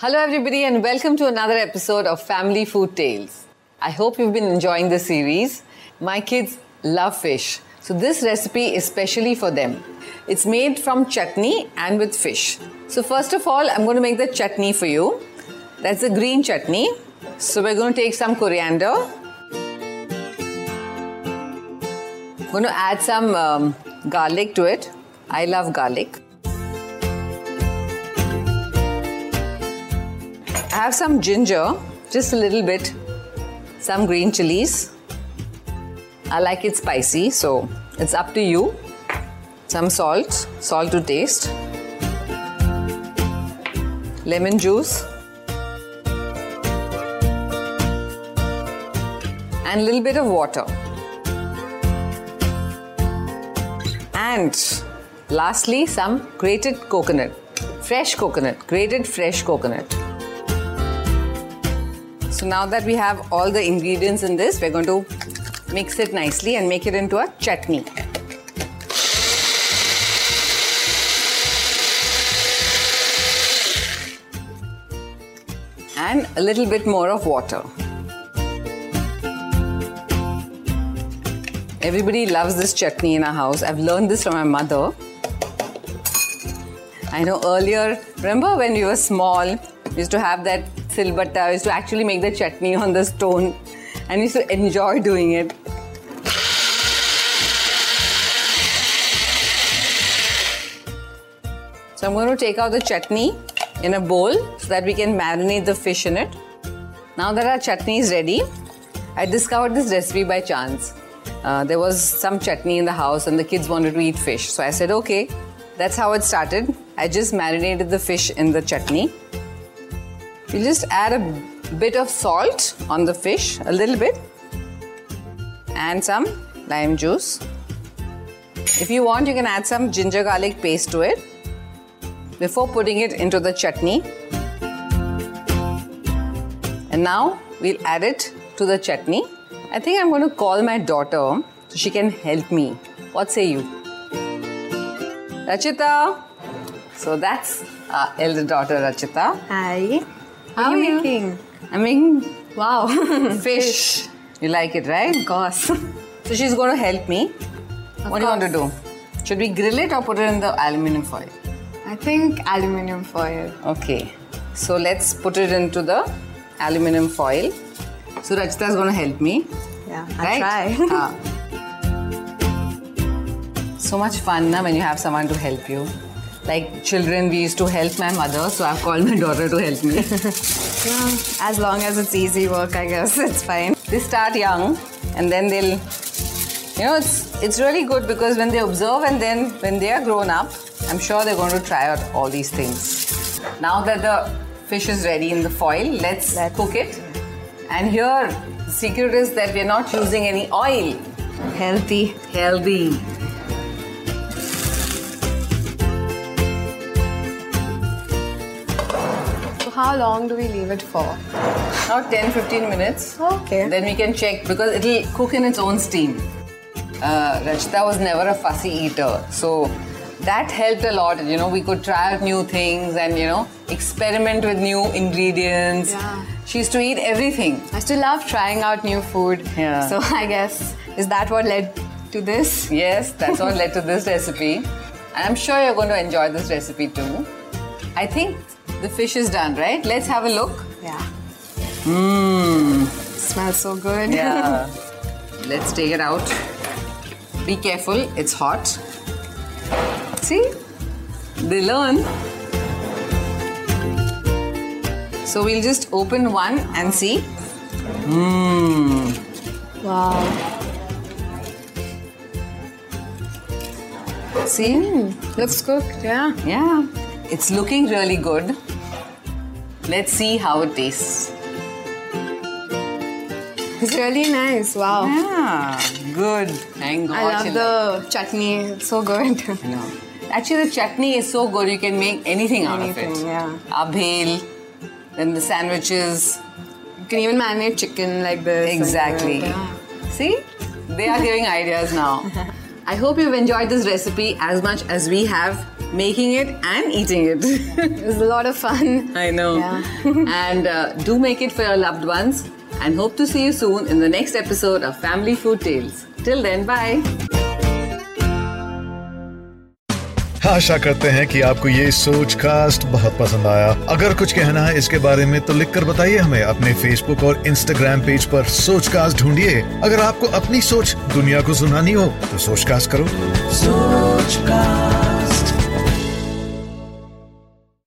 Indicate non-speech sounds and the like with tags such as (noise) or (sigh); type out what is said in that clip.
Hello, everybody, and welcome to another episode of Family Food Tales. I hope you've been enjoying the series. My kids love fish, so this recipe is specially for them. It's made from chutney and with fish. So, first of all, I'm going to make the chutney for you. That's a green chutney. So, we're going to take some coriander. I'm going to add some um, garlic to it. I love garlic. I have some ginger, just a little bit, some green chilies. I like it spicy, so it's up to you. Some salt, salt to taste. Lemon juice. And a little bit of water. And lastly, some grated coconut. Fresh coconut, grated fresh coconut. So now that we have all the ingredients in this, we're going to mix it nicely and make it into a chutney. And a little bit more of water. Everybody loves this chutney in our house. I've learned this from my mother. I know earlier, remember when we were small, we used to have that silbatta, we used to actually make the chutney on the stone and used to enjoy doing it. So I'm going to take out the chutney in a bowl so that we can marinate the fish in it. Now that our chutney is ready, I discovered this recipe by chance. Uh, there was some chutney in the house and the kids wanted to eat fish. So I said, okay, that's how it started. I just marinated the fish in the chutney. You just add a bit of salt on the fish, a little bit, and some lime juice. If you want, you can add some ginger garlic paste to it before putting it into the chutney. And now we'll add it to the chutney. I think I'm going to call my daughter so she can help me. What say you? Rachita. So that's our elder daughter, Rachita. Hi. How are you making? I'm making Wow. (laughs) fish. You like it, right? Of course. (laughs) So she's going to help me. what do you want to do? Should we grill it or put it in the aluminium foil? I think aluminium foil. Okay. So let's put it into the aluminium foil. So Rachita is going to help me. Yeah, I'll right? try. (laughs) Ah. so much fun na, when you have someone to help you. Like children, we used to help my mother, so I've called my daughter to help me. (laughs) Yeah, as long as it's easy work, I guess it's fine. they start young and then they'll you know it's it's really good because when they observe and then when they are grown up i'm sure they're going to try out all these things now that the fish is ready in the foil let's, Let's- cook it and here the secret is that we're not using any oil Healthy. healthy how long do we leave it for? About 10 15 minutes Okay. then we can check because it'll cook in its own steam. Uh, Rachita was never a fussy eater, so that helped a lot. You know, we could try out new things and you know experiment with new ingredients. Yeah. She used to eat everything. I still love trying out new food. Yeah. So I guess is that what led to this? Yes, that's what (laughs) led to this recipe, and I'm sure you're going to enjoy this recipe too. I think the fish is done, right? Let's have a look. Yeah. Mmm. Smells so good. Yeah. (laughs) Let's take it out. Be careful, it's hot. See? They learn. So we'll just open one and see. Mmm. wow. See? Hmm. Looks cooked. Yeah. Yeah. It's looking really good. Let's see how it tastes. It's really nice. Wow. Yeah, good. Thank God. I love the chutney. It's so good. (laughs) like- No. Actually, the chutney is so good. You can make anything, out of it. Anything, yeah. Abhel, then the sandwiches. You can even marinate chicken like this. Exactly. yeah. See? They are giving (laughs) ideas now. (laughs) I hope you've enjoyed this recipe as much as we have. Making it and eating it. It was a lot of fun. I know. Yeah. and uh, do make it for your loved ones. And hope to see you soon in the next episode of Family Food Tales. Till then, bye. आशा करते हैं कि आपको ये सोच cast बहुत पसंद आया अगर कुछ कहना है इसके बारे में तो लिखकर बताइए हमें अपने फेसबुक और इंस्टाग्राम पेज पर सोच कास्ट ढूंढिए अगर आपको अपनी सोच दुनिया को सुनानी हो तो सोच कास्ट करो सोच कास्ट